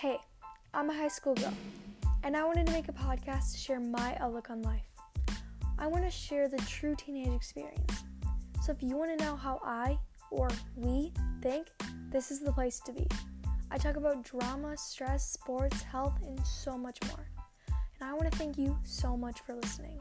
Hey, I'm a high school girl, and I wanted to make a podcast to share my outlook on life. I want to share the true teenage experience. So if you want to know how I or we think, this is the place to be. I talk about drama, stress, sports, health, and so much more. And I want to thank you so much for listening.